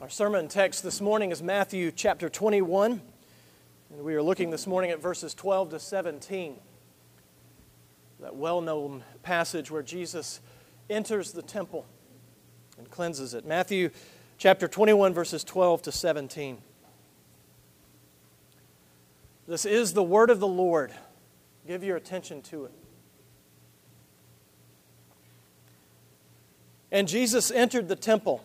Our sermon text this morning is Matthew chapter 21, and we are looking this morning at verses 12 to 17. That well known passage where Jesus enters the temple and cleanses it. Matthew chapter 21, verses 12 to 17. This is the word of the Lord. Give your attention to it. And Jesus entered the temple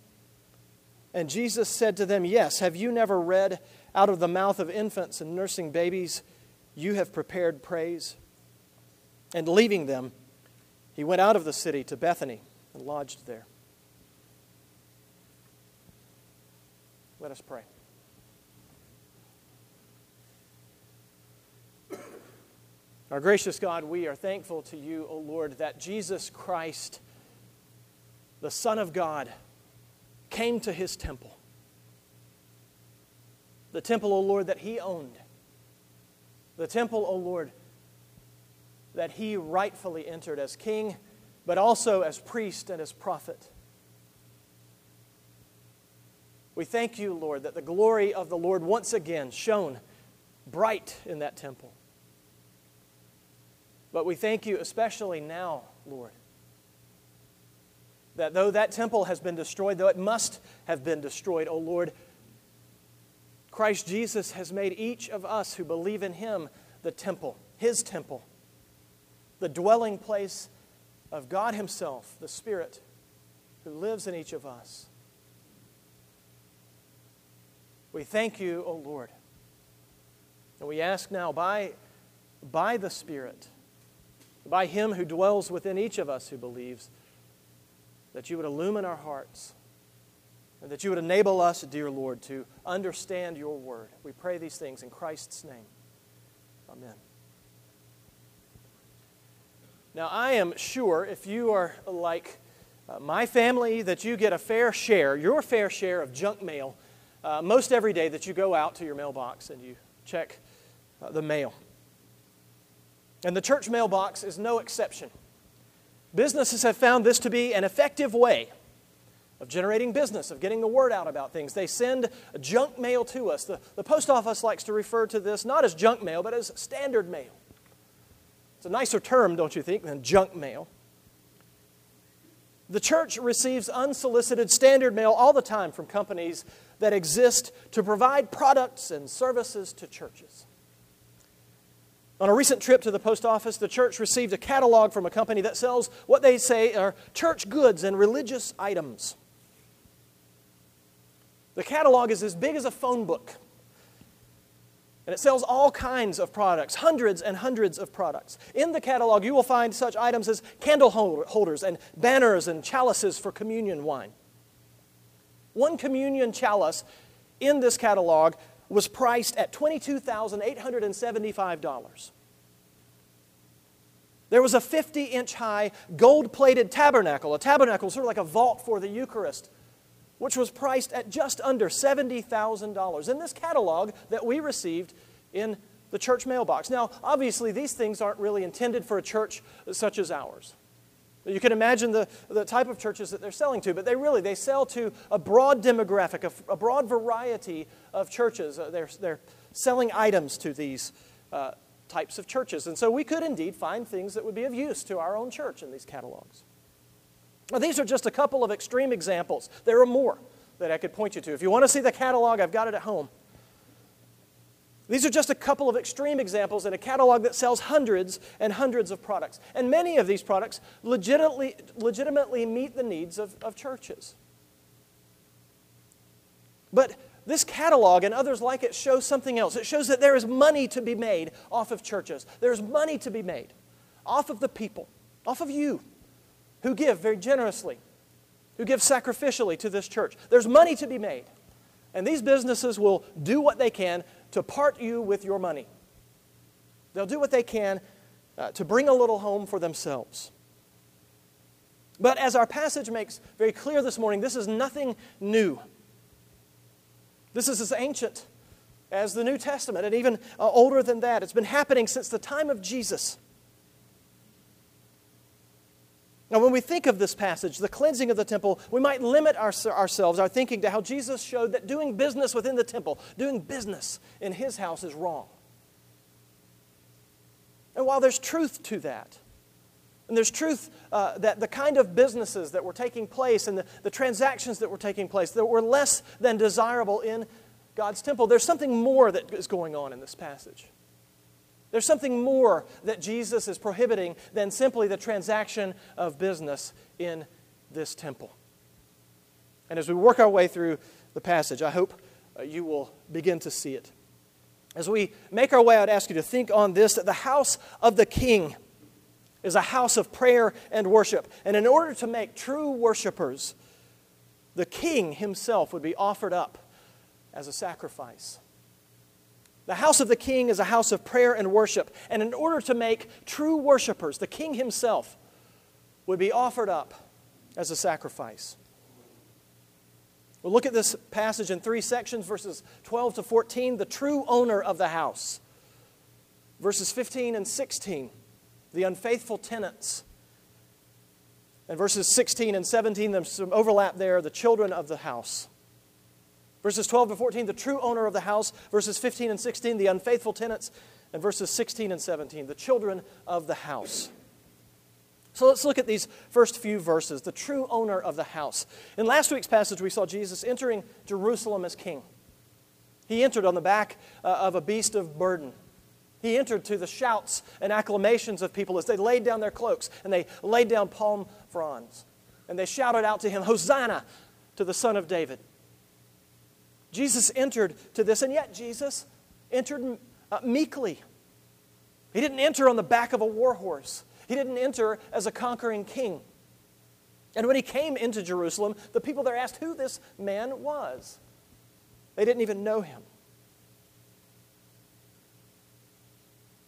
And Jesus said to them, Yes, have you never read, out of the mouth of infants and nursing babies, you have prepared praise? And leaving them, he went out of the city to Bethany and lodged there. Let us pray. Our gracious God, we are thankful to you, O Lord, that Jesus Christ the Son of God, came to his temple. The temple, O Lord, that he owned. The temple, O Lord, that he rightfully entered as king, but also as priest and as prophet. We thank you, Lord, that the glory of the Lord once again shone bright in that temple. But we thank you especially now, Lord, that though that temple has been destroyed, though it must have been destroyed, O Lord, Christ Jesus has made each of us who believe in Him the temple, His temple, the dwelling place of God Himself, the Spirit who lives in each of us. We thank you, O Lord. And we ask now by, by the Spirit, by Him who dwells within each of us who believes, that you would illumine our hearts and that you would enable us, dear Lord, to understand your word. We pray these things in Christ's name. Amen. Now, I am sure if you are like uh, my family, that you get a fair share, your fair share of junk mail uh, most every day that you go out to your mailbox and you check uh, the mail. And the church mailbox is no exception. Businesses have found this to be an effective way of generating business, of getting the word out about things. They send junk mail to us. The, the post office likes to refer to this not as junk mail, but as standard mail. It's a nicer term, don't you think, than junk mail. The church receives unsolicited standard mail all the time from companies that exist to provide products and services to churches. On a recent trip to the post office, the church received a catalog from a company that sells what they say are church goods and religious items. The catalog is as big as a phone book. And it sells all kinds of products, hundreds and hundreds of products. In the catalog, you will find such items as candle holders and banners and chalices for communion wine. One communion chalice in this catalog was priced at $22,875. There was a 50 inch high gold plated tabernacle, a tabernacle, sort of like a vault for the Eucharist, which was priced at just under $70,000 in this catalog that we received in the church mailbox. Now, obviously, these things aren't really intended for a church such as ours. You can imagine the, the type of churches that they're selling to, but they really they sell to a broad demographic, a, a broad variety of churches. Uh, they're, they're selling items to these uh, types of churches. And so we could indeed find things that would be of use to our own church in these catalogs. Now, these are just a couple of extreme examples. There are more that I could point you to. If you want to see the catalog, I've got it at home. These are just a couple of extreme examples in a catalog that sells hundreds and hundreds of products. And many of these products legitimately, legitimately meet the needs of, of churches. But this catalog and others like it show something else. It shows that there is money to be made off of churches. There's money to be made off of the people, off of you, who give very generously who give sacrificially to this church. There's money to be made. And these businesses will do what they can to part you with your money. They'll do what they can uh, to bring a little home for themselves. But as our passage makes very clear this morning, this is nothing new. This is as ancient as the New Testament and even uh, older than that. It's been happening since the time of Jesus. Now, when we think of this passage, the cleansing of the temple, we might limit our, ourselves, our thinking, to how Jesus showed that doing business within the temple, doing business in his house, is wrong. And while there's truth to that, and there's truth uh, that the kind of businesses that were taking place and the, the transactions that were taking place that were less than desirable in God's temple, there's something more that is going on in this passage. There's something more that Jesus is prohibiting than simply the transaction of business in this temple. And as we work our way through the passage, I hope uh, you will begin to see it. As we make our way, I'd ask you to think on this that the house of the king is a house of prayer and worship. And in order to make true worshipers, the king himself would be offered up as a sacrifice. The house of the king is a house of prayer and worship. And in order to make true worshipers, the king himself would be offered up as a sacrifice. We'll look at this passage in three sections verses 12 to 14, the true owner of the house. Verses 15 and 16, the unfaithful tenants. And verses 16 and 17, there's some overlap there, the children of the house. Verses 12 to 14, the true owner of the house. Verses 15 and 16, the unfaithful tenants. And verses 16 and 17, the children of the house. So let's look at these first few verses, the true owner of the house. In last week's passage, we saw Jesus entering Jerusalem as king. He entered on the back uh, of a beast of burden. He entered to the shouts and acclamations of people as they laid down their cloaks and they laid down palm fronds. And they shouted out to him, Hosanna to the Son of David. Jesus entered to this, and yet Jesus entered uh, meekly. He didn't enter on the back of a war horse, he didn't enter as a conquering king. And when he came into Jerusalem, the people there asked who this man was. They didn't even know him.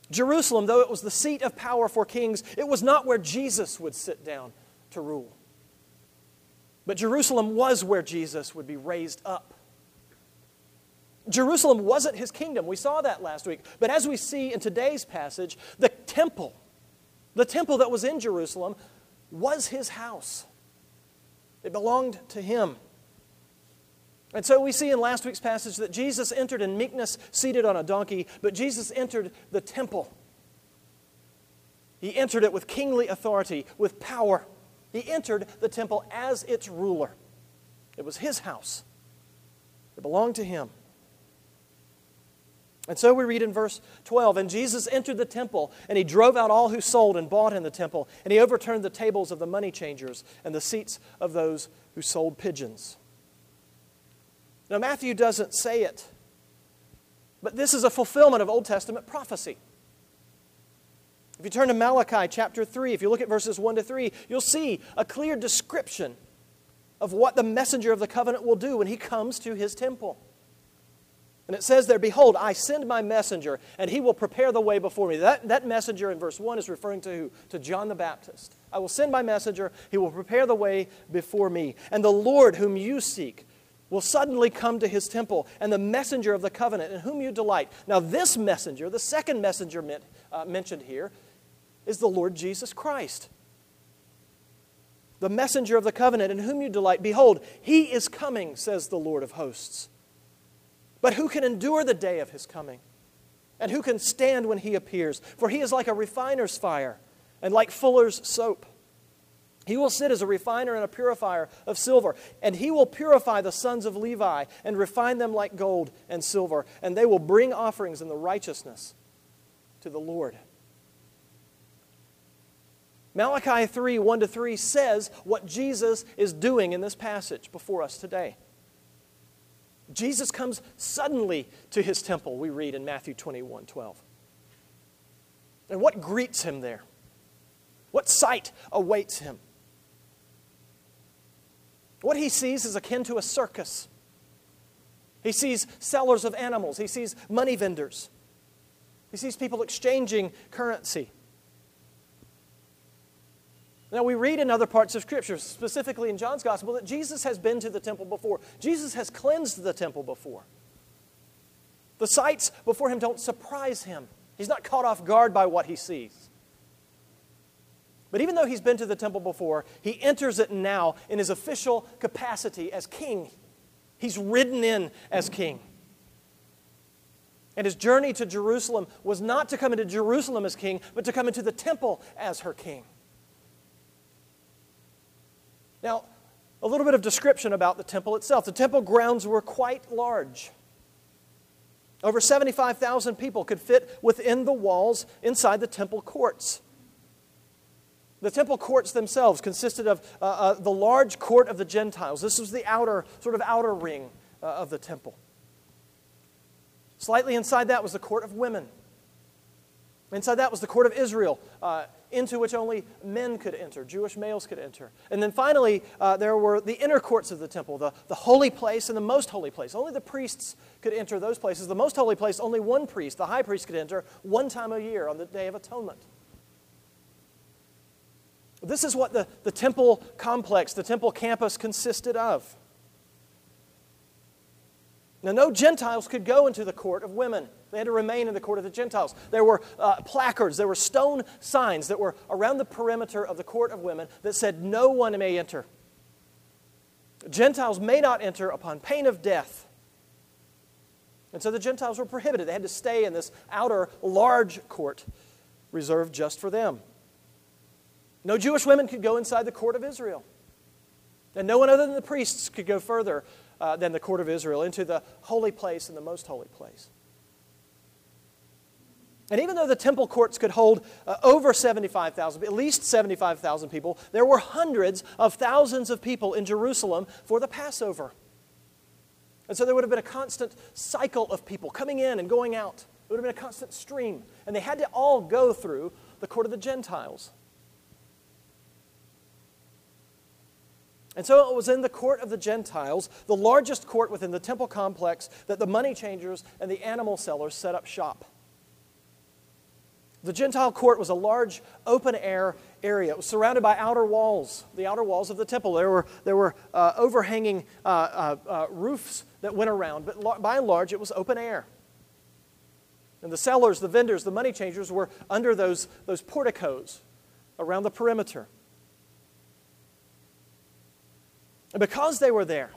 Jerusalem, though it was the seat of power for kings, it was not where Jesus would sit down to rule. But Jerusalem was where Jesus would be raised up Jerusalem wasn't his kingdom. We saw that last week. But as we see in today's passage, the temple, the temple that was in Jerusalem, was his house. It belonged to him. And so we see in last week's passage that Jesus entered in meekness, seated on a donkey, but Jesus entered the temple. He entered it with kingly authority, with power. He entered the temple as its ruler. It was his house, it belonged to him. And so we read in verse 12 And Jesus entered the temple, and he drove out all who sold and bought in the temple, and he overturned the tables of the money changers and the seats of those who sold pigeons. Now, Matthew doesn't say it, but this is a fulfillment of Old Testament prophecy. If you turn to Malachi chapter 3, if you look at verses 1 to 3, you'll see a clear description of what the messenger of the covenant will do when he comes to his temple. And it says there, Behold, I send my messenger, and he will prepare the way before me. That, that messenger in verse 1 is referring to who? To John the Baptist. I will send my messenger, he will prepare the way before me. And the Lord whom you seek will suddenly come to his temple, and the messenger of the covenant in whom you delight. Now, this messenger, the second messenger meant, uh, mentioned here, is the Lord Jesus Christ. The messenger of the covenant in whom you delight. Behold, he is coming, says the Lord of hosts. But who can endure the day of his coming? And who can stand when he appears? For he is like a refiner's fire and like fuller's soap. He will sit as a refiner and a purifier of silver, and he will purify the sons of Levi and refine them like gold and silver, and they will bring offerings in the righteousness to the Lord. Malachi 3 1 to 3 says what Jesus is doing in this passage before us today. Jesus comes suddenly to his temple, we read in Matthew 21 12. And what greets him there? What sight awaits him? What he sees is akin to a circus. He sees sellers of animals, he sees money vendors, he sees people exchanging currency. Now, we read in other parts of Scripture, specifically in John's Gospel, that Jesus has been to the temple before. Jesus has cleansed the temple before. The sights before him don't surprise him, he's not caught off guard by what he sees. But even though he's been to the temple before, he enters it now in his official capacity as king. He's ridden in as king. And his journey to Jerusalem was not to come into Jerusalem as king, but to come into the temple as her king. Now, a little bit of description about the temple itself. The temple grounds were quite large. Over 75,000 people could fit within the walls inside the temple courts. The temple courts themselves consisted of uh, uh, the large court of the Gentiles. This was the outer, sort of outer ring uh, of the temple. Slightly inside that was the court of women. Inside that was the court of Israel, uh, into which only men could enter, Jewish males could enter. And then finally, uh, there were the inner courts of the temple, the, the holy place and the most holy place. Only the priests could enter those places. The most holy place, only one priest, the high priest, could enter one time a year on the Day of Atonement. This is what the, the temple complex, the temple campus consisted of. Now, no Gentiles could go into the court of women. They had to remain in the court of the Gentiles. There were uh, placards, there were stone signs that were around the perimeter of the court of women that said, No one may enter. Gentiles may not enter upon pain of death. And so the Gentiles were prohibited. They had to stay in this outer large court reserved just for them. No Jewish women could go inside the court of Israel. And no one other than the priests could go further uh, than the court of Israel into the holy place and the most holy place. And even though the temple courts could hold uh, over 75,000, at least 75,000 people, there were hundreds of thousands of people in Jerusalem for the Passover. And so there would have been a constant cycle of people coming in and going out. It would have been a constant stream. And they had to all go through the court of the Gentiles. And so it was in the court of the Gentiles, the largest court within the temple complex, that the money changers and the animal sellers set up shop. The Gentile court was a large open air area. It was surrounded by outer walls, the outer walls of the temple. There were, there were uh, overhanging uh, uh, uh roofs that went around, but by and large, it was open air. And the sellers, the vendors, the money changers were under those, those porticos around the perimeter. And because they were there,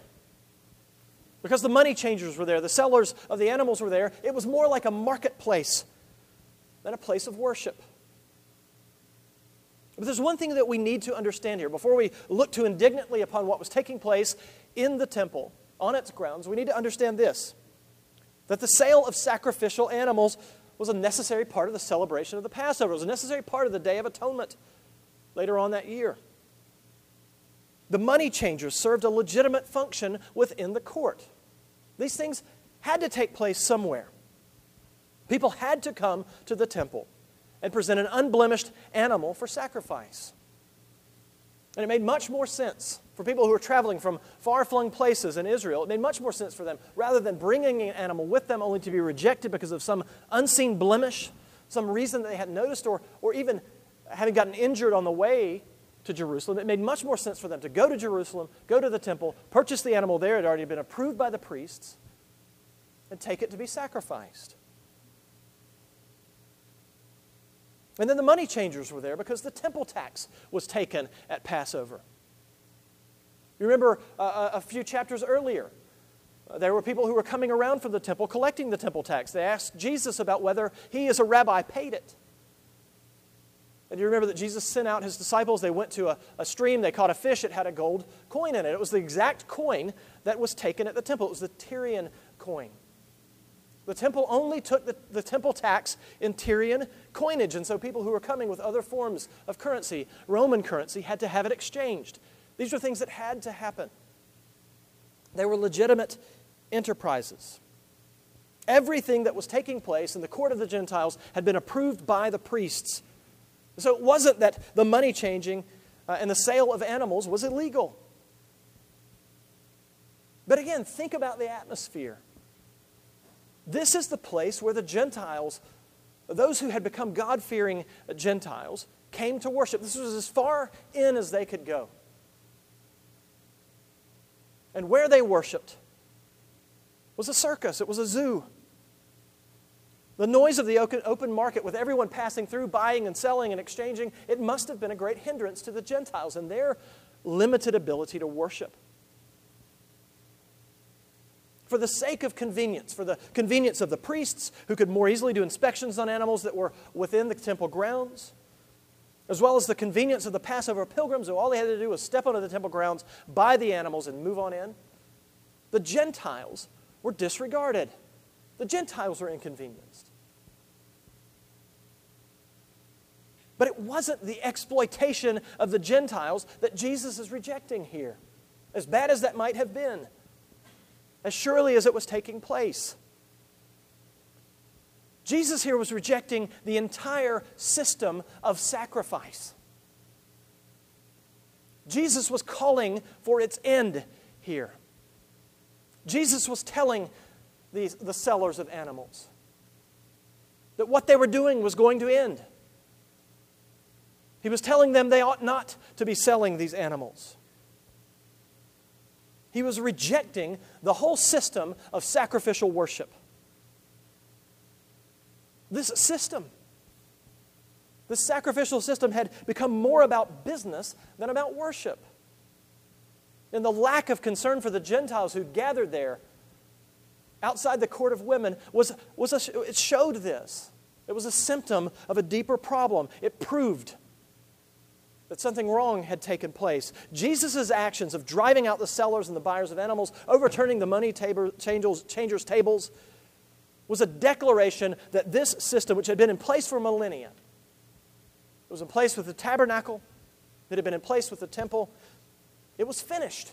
because the money changers were there, the sellers of the animals were there, it was more like a marketplace than a place of worship. But there's one thing that we need to understand here before we look too indignantly upon what was taking place in the temple on its grounds. We need to understand this that the sale of sacrificial animals was a necessary part of the celebration of the Passover, it was a necessary part of the Day of Atonement later on that year. The money changers served a legitimate function within the court. These things had to take place somewhere. People had to come to the temple and present an unblemished animal for sacrifice. And it made much more sense for people who were traveling from far flung places in Israel. It made much more sense for them rather than bringing an animal with them only to be rejected because of some unseen blemish, some reason that they hadn't noticed, or, or even having gotten injured on the way to Jerusalem. It made much more sense for them to go to Jerusalem, go to the temple, purchase the animal there. It had already been approved by the priests, and take it to be sacrificed. And then the money changers were there because the temple tax was taken at Passover. You remember uh, uh a few chapters earlier, uh, there were people who were coming around from the temple collecting the temple tax. They asked Jesus about whether he, as a rabbi, paid it. And you remember that Jesus sent out his disciples. They went to a, a, stream, they caught a fish, it had a gold coin in it. It was the exact coin that was taken at the temple, it was the Tyrian coin. The temple only took the, the temple tax in Tyrian coinage, and so people who were coming with other forms of currency, Roman currency, had to have it exchanged. These were things that had to happen. They were legitimate enterprises. Everything that was taking place in the court of the Gentiles had been approved by the priests so it wasn't that the money changing uh, and the sale of animals was illegal. But again, think about the atmosphere. This is the place where the Gentiles, those who had become God fearing Gentiles, came to worship. This was as far in as they could go. And where they worshiped was a circus, it was a zoo. The noise of the open market with everyone passing through, buying and selling and exchanging, it must have been a great hindrance to the Gentiles and their limited ability to worship. For the sake of convenience, for the convenience of the priests who could more easily do inspections on animals that were within the temple grounds, as well as the convenience of the Passover pilgrims who all they had to do was step onto the temple grounds, buy the animals, and move on in, the Gentiles were disregarded. The Gentiles were inconvenienced. But it wasn't the exploitation of the Gentiles that Jesus is rejecting here, as bad as that might have been, as surely as it was taking place. Jesus here was rejecting the entire system of sacrifice. Jesus was calling for its end here. Jesus was telling these, the sellers of animals that what they were doing was going to end. He was telling them they ought not to be selling these animals. He was rejecting the whole system of sacrificial worship. This system, this sacrificial system had become more about business than about worship. And the lack of concern for the Gentiles who gathered there outside the court of women was, was a, it showed this. It was a symptom of a deeper problem. It proved that something wrong had taken place. Jesus' actions of driving out the sellers and the buyers of animals, overturning the money changers, changers' tables, was a declaration that this system, which had been in place for millennia, it was in place with the tabernacle, that had been in place with the temple, it was finished.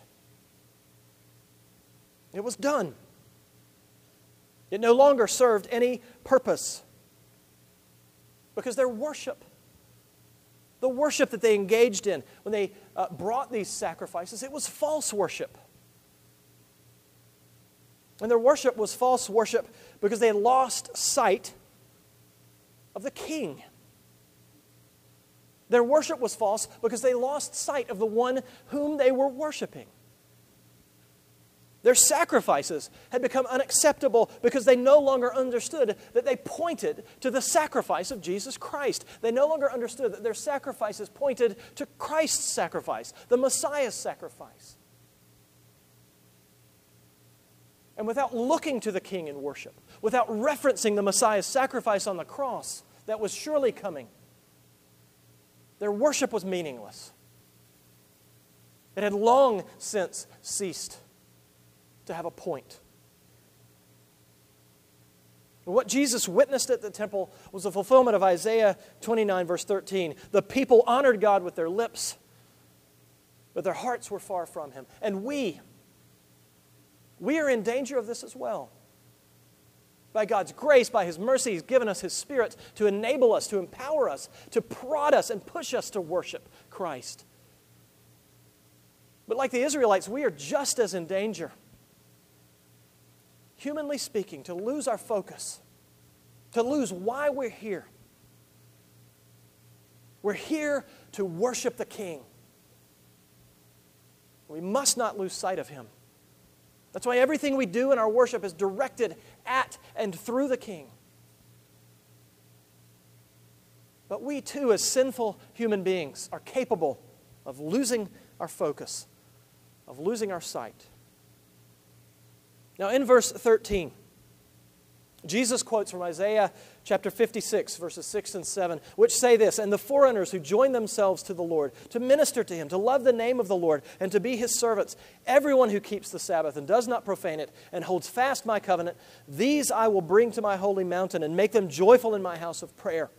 It was done. It no longer served any purpose because their worship, the worship that they engaged in when they uh, brought these sacrifices, it was false worship. And their worship was false worship because they lost sight of the king. Their worship was false because they lost sight of the one whom they were worshiping. Their sacrifices had become unacceptable because they no longer understood that they pointed to the sacrifice of Jesus Christ. They no longer understood that their sacrifices pointed to Christ's sacrifice, the Messiah's sacrifice. And without looking to the King in worship, without referencing the Messiah's sacrifice on the cross that was surely coming, their worship was meaningless. It had long since ceased to have a point. what Jesus witnessed at the temple was the fulfillment of Isaiah 29, verse 13. The people honored God with their lips, but their hearts were far from Him. And we, we are in danger of this as well. By God's grace, by His mercy, He's given us His Spirit to enable us, to empower us, to prod us, and push us to worship Christ. But like the Israelites, we are just as in danger humanly speaking, to lose our focus, to lose why we're here. We're here to worship the King. We must not lose sight of Him. That's why everything we do in our worship is directed at and through the King. But we too, as sinful human beings, are capable of losing our focus, of losing our sight. Now, in verse 13, Jesus quotes from Isaiah chapter 56, verses 6 and 7, which say this And the foreigners who join themselves to the Lord, to minister to him, to love the name of the Lord, and to be his servants, everyone who keeps the Sabbath and does not profane it, and holds fast my covenant, these I will bring to my holy mountain and make them joyful in my house of prayer.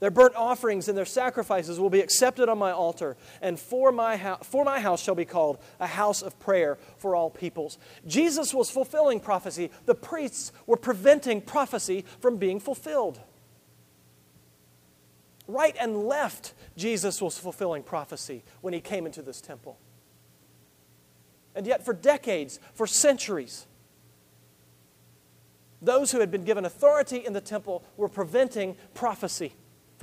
Their burnt offerings and their sacrifices will be accepted on my altar, and for my, ho- for my house shall be called a house of prayer for all peoples. Jesus was fulfilling prophecy. The priests were preventing prophecy from being fulfilled. Right and left, Jesus was fulfilling prophecy when he came into this temple. And yet, for decades, for centuries, those who had been given authority in the temple were preventing prophecy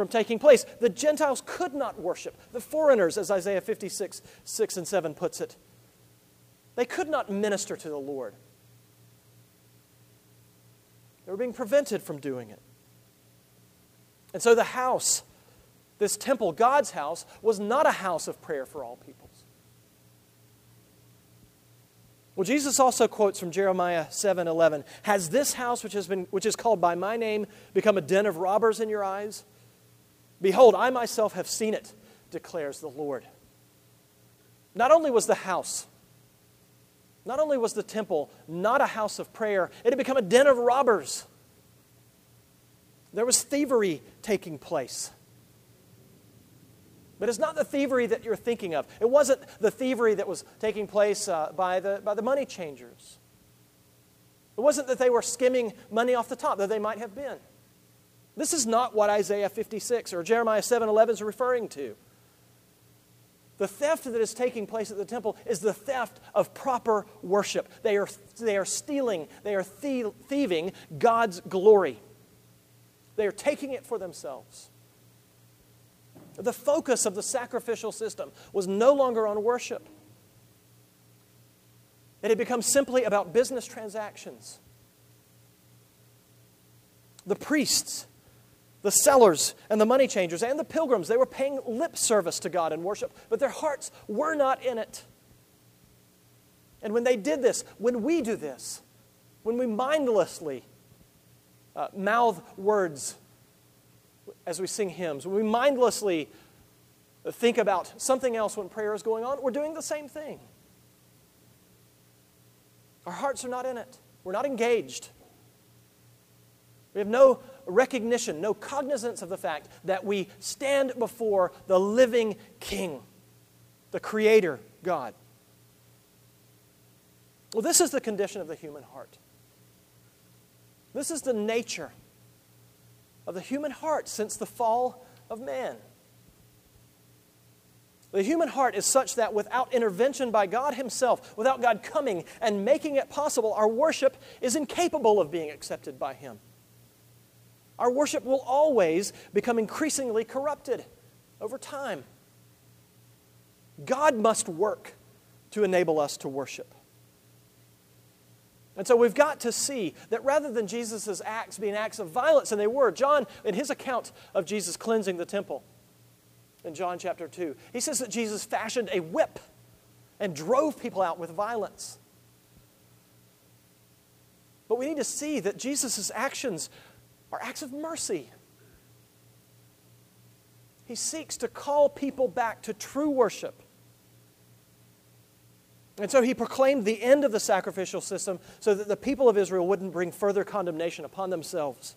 from taking place. The Gentiles could not worship. The foreigners, as Isaiah 56, 6 and 7 puts it, they could not minister to the Lord. They were being prevented from doing it. And so the house, this temple, God's house, was not a house of prayer for all peoples. Well, Jesus also quotes from Jeremiah 7 11 Has this house, which, has been, which is called by my name, become a den of robbers in your eyes? Behold, I myself have seen it, declares the Lord. Not only was the house, not only was the temple not a house of prayer, it had become a den of robbers. There was thievery taking place. But it's not the thievery that you're thinking of. It wasn't the thievery that was taking place uh, by, the, by the money changers. It wasn't that they were skimming money off the top, though they might have been. This is not what Isaiah 56 or Jeremiah 7:11 is referring to. The theft that is taking place at the temple is the theft of proper worship. They are, they are stealing, they are thieving God's glory. They are taking it for themselves. The focus of the sacrificial system was no longer on worship. It had become simply about business transactions. The priests, the sellers, and the money changers, and the pilgrims, they were paying lip service to God in worship, but their hearts were not in it. And when they did this, when we do this, when we mindlessly uh, mouth words as we sing hymns, when we mindlessly think about something else when prayer is going on, we're doing the same thing. Our hearts are not in it, we're not engaged. We have no recognition, no cognizance of the fact that we stand before the living King, the Creator God. Well, this is the condition of the human heart. This is the nature of the human heart since the fall of man. The human heart is such that without intervention by God Himself, without God coming and making it possible, our worship is incapable of being accepted by Him. Our worship will always become increasingly corrupted over time. God must work to enable us to worship. And so we've got to see that rather than Jesus' acts being acts of violence, and they were, John, in his account of Jesus cleansing the temple in John chapter 2, he says that Jesus fashioned a whip and drove people out with violence. But we need to see that Jesus' actions are acts of mercy. He seeks to call people back to true worship. And so he proclaimed the end of the sacrificial system so that the people of Israel wouldn't bring further condemnation upon themselves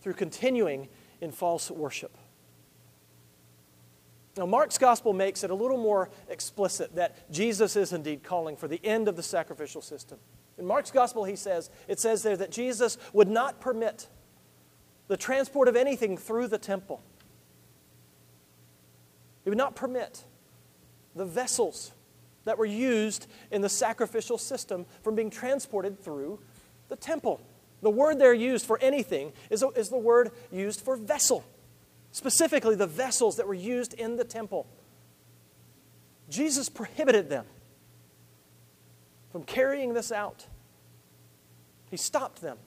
through continuing in false worship. Now, Mark's gospel makes it a little more explicit that Jesus is indeed calling for the end of the sacrificial system. In Mark's gospel, he says, it says there that Jesus would not permit the transport of anything through the temple. He would not permit the vessels that were used in the sacrificial system from being transported through the temple. The word there used for anything is, is the word used for vessel, specifically the vessels that were used in the temple. Jesus prohibited them from carrying this out. He stopped them.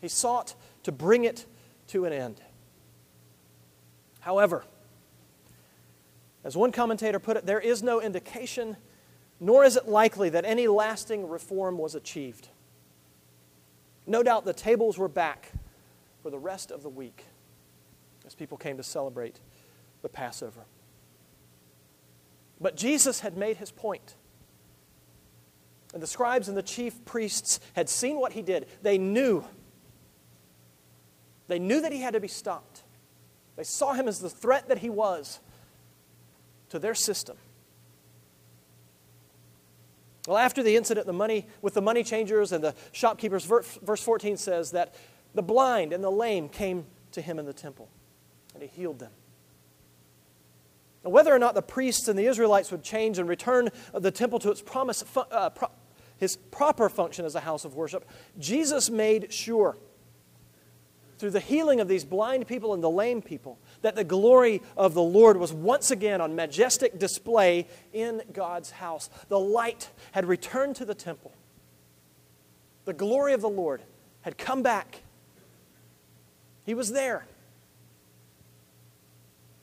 He sought to bring it to an end. However, as one commentator put it, there is no indication, nor is it likely that any lasting reform was achieved. No doubt the tables were back for the rest of the week as people came to celebrate the Passover. But Jesus had made his point. And the scribes and the chief priests had seen what he did. They knew they knew that he had to be stopped. They saw him as the threat that he was to their system. Well, after the incident the money, with the money changers and the shopkeepers, verse 14 says that the blind and the lame came to him in the temple, and he healed them. Now, Whether or not the priests and the Israelites would change and return the temple to its promise, uh, pro- his proper function as a house of worship, Jesus made sure through the healing of these blind people and the lame people that the glory of the Lord was once again on majestic display in God's house. The light had returned to the temple. The glory of the Lord had come back. He was there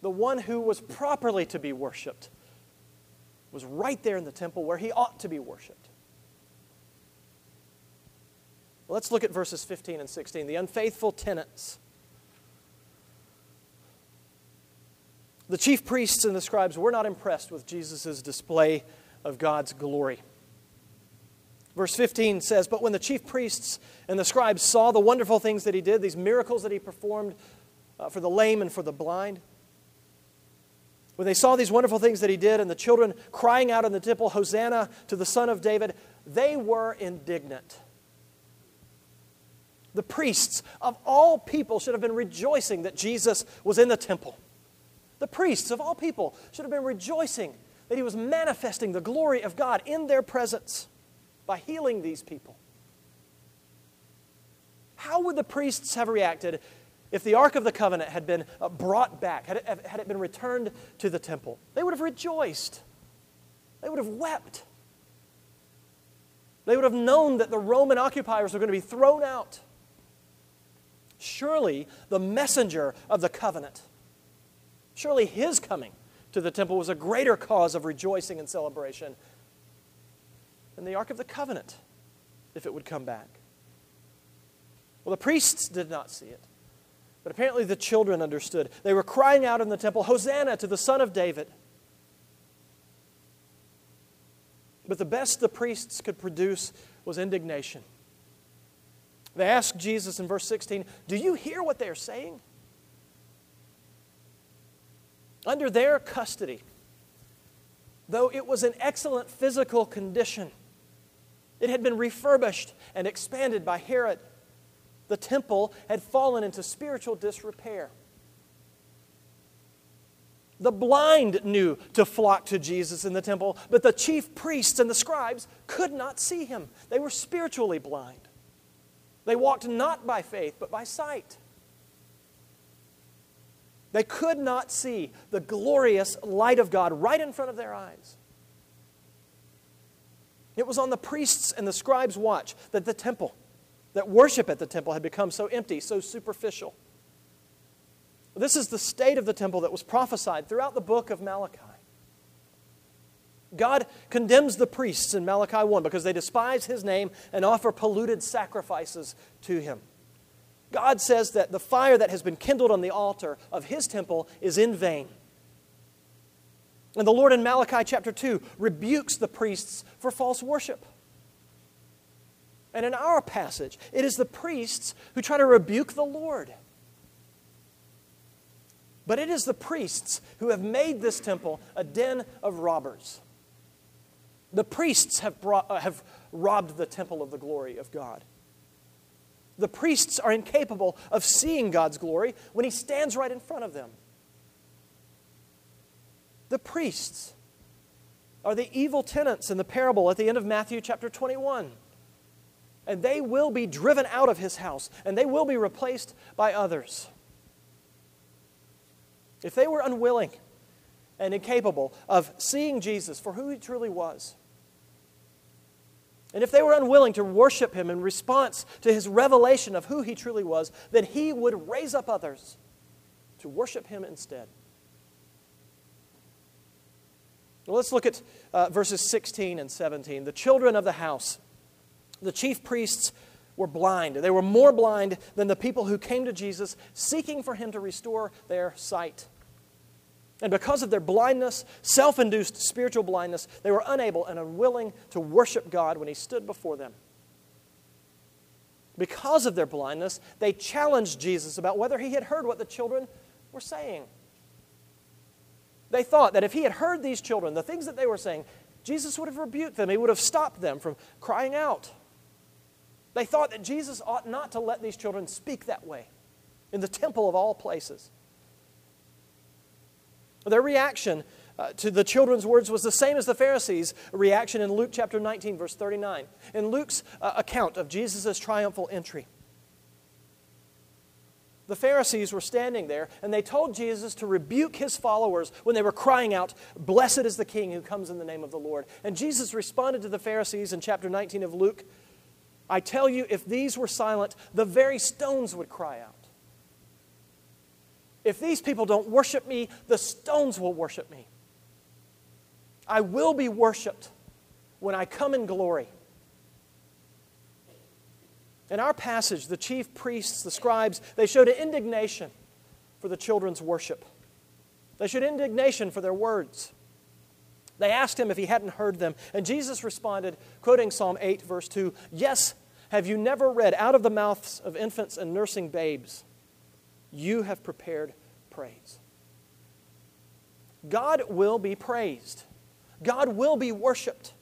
the one who was properly to be worshiped, was right there in the temple where he ought to be worshiped. Let's look at verses 15 and 16. The unfaithful tenants. The chief priests and the scribes were not impressed with Jesus' display of God's glory. Verse 15 says, But when the chief priests and the scribes saw the wonderful things that he did, these miracles that he performed uh, for the lame and for the blind, when they saw these wonderful things that he did and the children crying out in the temple, Hosanna to the Son of David, they were indignant. The priests of all people should have been rejoicing that Jesus was in the temple. The priests of all people should have been rejoicing that he was manifesting the glory of God in their presence by healing these people. How would the priests have reacted if the Ark of the Covenant had been uh, brought back, had it, had it been returned to the temple, they would have rejoiced. They would have wept. They would have known that the Roman occupiers were going to be thrown out. Surely the messenger of the covenant, surely his coming to the temple was a greater cause of rejoicing and celebration than the Ark of the Covenant if it would come back. Well, the priests did not see it. But apparently the children understood. They were crying out in the temple, Hosanna to the Son of David. But the best the priests could produce was indignation. They ask Jesus in verse 16, Do you hear what they're saying? Under their custody, though it was in excellent physical condition, it had been refurbished and expanded by Herod the temple had fallen into spiritual disrepair. The blind knew to flock to Jesus in the temple, but the chief priests and the scribes could not see him. They were spiritually blind. They walked not by faith, but by sight. They could not see the glorious light of God right in front of their eyes. It was on the priests and the scribes' watch that the temple that worship at the temple had become so empty, so superficial. This is the state of the temple that was prophesied throughout the book of Malachi. God condemns the priests in Malachi 1 because they despise his name and offer polluted sacrifices to him. God says that the fire that has been kindled on the altar of his temple is in vain. And the Lord in Malachi chapter 2 rebukes the priests for false worship. And in our passage, it is the priests who try to rebuke the Lord. But it is the priests who have made this temple a den of robbers. The priests have, brought, uh, have robbed the temple of the glory of God. The priests are incapable of seeing God's glory when He stands right in front of them. The priests are the evil tenants in the parable at the end of Matthew chapter 21 and they will be driven out of his house, and they will be replaced by others. If they were unwilling and incapable of seeing Jesus for who he truly was, and if they were unwilling to worship him in response to his revelation of who he truly was, then he would raise up others to worship him instead. Well, let's look at uh, verses 16 and 17. The children of the house the chief priests were blind. They were more blind than the people who came to Jesus seeking for him to restore their sight. And because of their blindness, self induced spiritual blindness, they were unable and unwilling to worship God when he stood before them. Because of their blindness, they challenged Jesus about whether he had heard what the children were saying. They thought that if he had heard these children, the things that they were saying, Jesus would have rebuked them. He would have stopped them from crying out. They thought that Jesus ought not to let these children speak that way in the temple of all places. Their reaction uh, to the children's words was the same as the Pharisees' reaction in Luke chapter 19, verse 39. In Luke's uh, account of Jesus' triumphal entry, the Pharisees were standing there and they told Jesus to rebuke his followers when they were crying out, Blessed is the King who comes in the name of the Lord. And Jesus responded to the Pharisees in chapter 19 of Luke I tell you, if these were silent, the very stones would cry out. If these people don't worship me, the stones will worship me. I will be worshiped when I come in glory. In our passage, the chief priests, the scribes, they showed indignation for the children's worship. They showed indignation for their words. They asked him if he hadn't heard them, and Jesus responded, quoting Psalm 8, verse 2 Yes, have you never read, out of the mouths of infants and nursing babes, you have prepared praise? God will be praised, God will be worshiped.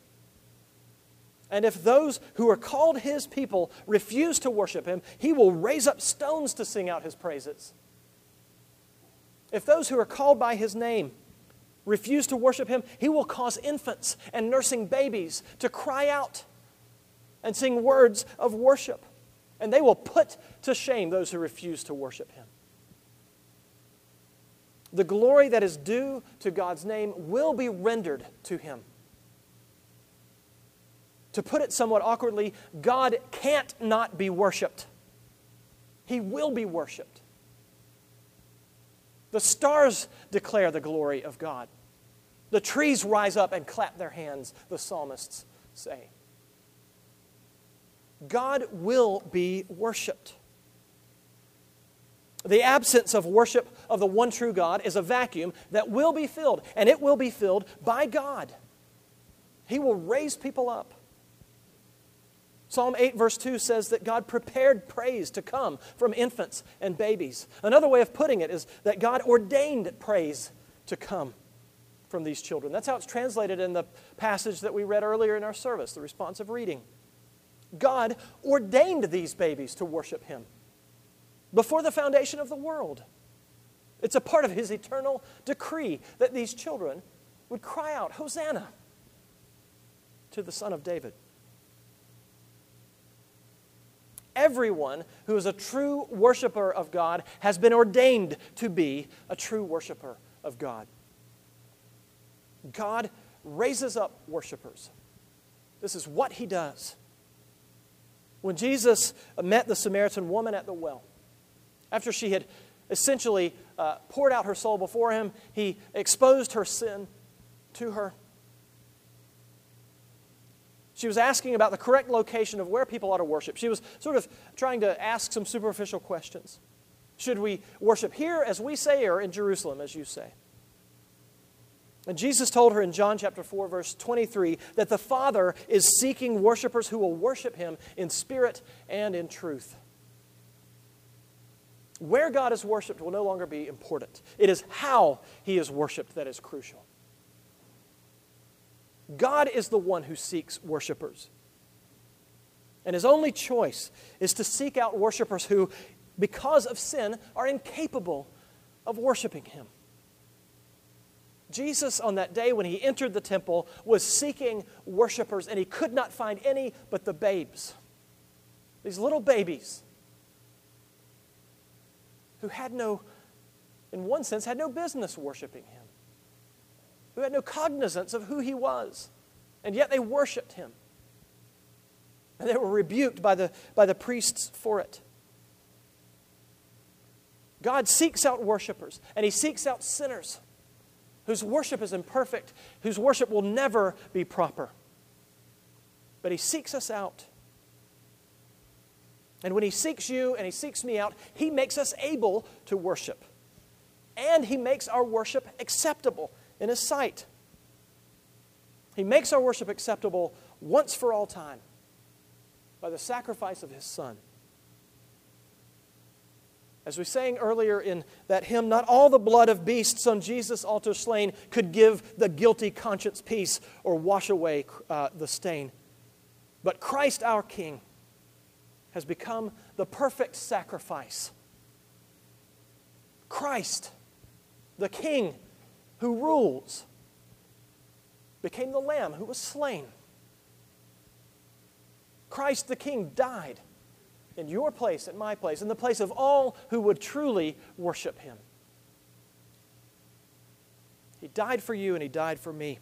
And if those who are called his people refuse to worship him, he will raise up stones to sing out his praises. If those who are called by his name refuse to worship him, he will cause infants and nursing babies to cry out and sing words of worship. And they will put to shame those who refuse to worship him. The glory that is due to God's name will be rendered to him. To put it somewhat awkwardly, God can't not be worshiped. He will be worshiped. The stars declare the glory of God. The trees rise up and clap their hands, the psalmists say. God will be worshiped. The absence of worship of the one true God is a vacuum that will be filled, and it will be filled by God. He will raise people up. Psalm 8, verse 2 says that God prepared praise to come from infants and babies. Another way of putting it is that God ordained praise to come from these children. That's how it's translated in the passage that we read earlier in our service, the responsive reading. God ordained these babies to worship Him before the foundation of the world. It's a part of His eternal decree that these children would cry out, Hosanna to the Son of David. Everyone who is a true worshiper of God has been ordained to be a true worshiper of God. God raises up worshipers. This is what he does. When Jesus met the Samaritan woman at the well, after she had essentially uh, poured out her soul before him, he exposed her sin to her. She was asking about the correct location of where people ought to worship. She was sort of trying to ask some superficial questions. Should we worship here, as we say, or in Jerusalem, as you say? And Jesus told her in John chapter 4, verse 23, that the Father is seeking worshipers who will worship him in spirit and in truth. Where God is worshiped will no longer be important. It is how he is worshiped that is crucial. God is the one who seeks worshipers. And his only choice is to seek out worshipers who, because of sin, are incapable of worshiping him. Jesus, on that day when he entered the temple, was seeking worshipers, and he could not find any but the babes. These little babies who had no, in one sense, had no business worshiping him who had no cognizance of who he was, and yet they worshiped him. And they were rebuked by the, by the priests for it. God seeks out worshipers, and he seeks out sinners whose worship is imperfect, whose worship will never be proper. But he seeks us out. And when he seeks you and he seeks me out, he makes us able to worship. And he makes our worship acceptable in His sight. He makes our worship acceptable once for all time by the sacrifice of His Son. As we sang earlier in that hymn, not all the blood of beasts on Jesus' altar slain could give the guilty conscience peace or wash away uh, the stain. But Christ our King has become the perfect sacrifice. Christ, the King, who rules, became the Lamb who was slain. Christ the King died in your place, in my place, in the place of all who would truly worship him. He died for you and he died for me.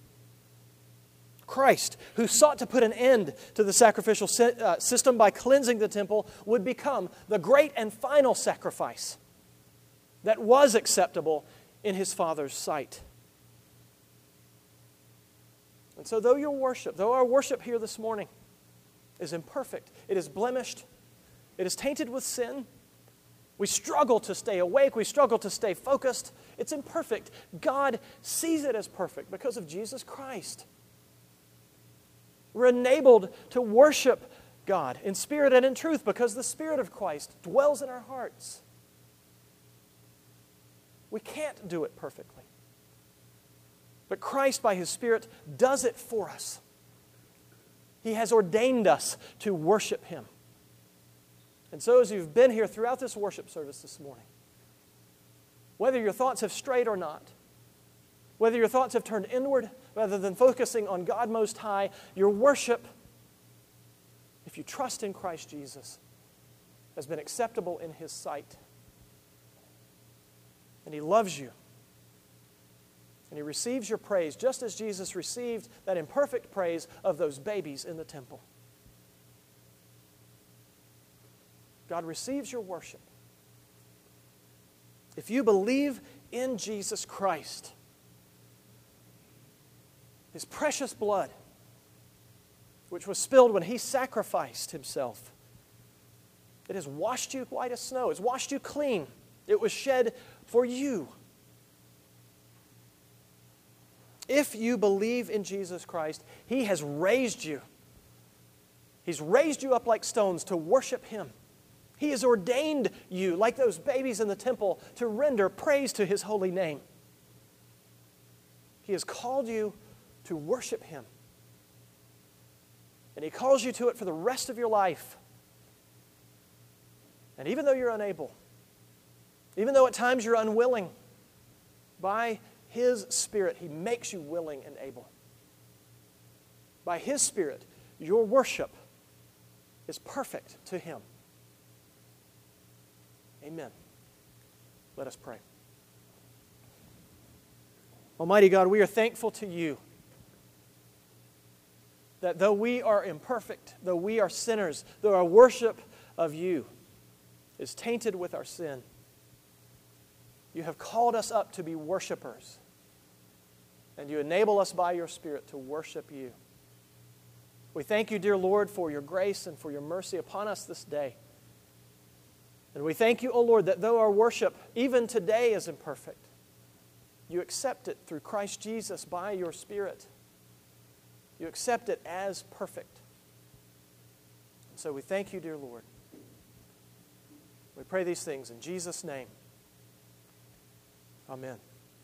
Christ, who sought to put an end to the sacrificial uh, system by cleansing the temple, would become the great and final sacrifice that was acceptable in his Father's sight. And so, though your worship, though our worship here this morning is imperfect, it is blemished, it is tainted with sin, we struggle to stay awake, we struggle to stay focused, it's imperfect. God sees it as perfect because of Jesus Christ. We're enabled to worship God in spirit and in truth because the Spirit of Christ dwells in our hearts. We can't do it perfectly. But Christ, by His Spirit, does it for us. He has ordained us to worship Him. And so, as you've been here throughout this worship service this morning, whether your thoughts have strayed or not, whether your thoughts have turned inward rather than focusing on God Most High, your worship, if you trust in Christ Jesus, has been acceptable in His sight. And He loves you. And He receives your praise just as Jesus received that imperfect praise of those babies in the temple. God receives your worship. If you believe in Jesus Christ, his precious blood, which was spilled when he sacrificed himself. It has washed you white as snow, it's washed you clean. It was shed for you. If you believe in Jesus Christ, he has raised you. He's raised you up like stones to worship him. He has ordained you, like those babies in the temple, to render praise to his holy name. He has called you to worship Him. And He calls you to it for the rest of your life. And even though you're unable, even though at times you're unwilling, by His Spirit, He makes you willing and able. By His Spirit, your worship is perfect to Him. Amen. Let us pray. Almighty God, we are thankful to you that though we are imperfect, though we are sinners, though our worship of you is tainted with our sin, you have called us up to be worshipers. And you enable us by your Spirit to worship you. We thank you, dear Lord, for your grace and for your mercy upon us this day. And we thank you, O Lord, that though our worship, even today, is imperfect, you accept it through Christ Jesus by your Spirit. You accept it as perfect. And so we thank you, dear Lord. We pray these things in Jesus' name. Amen.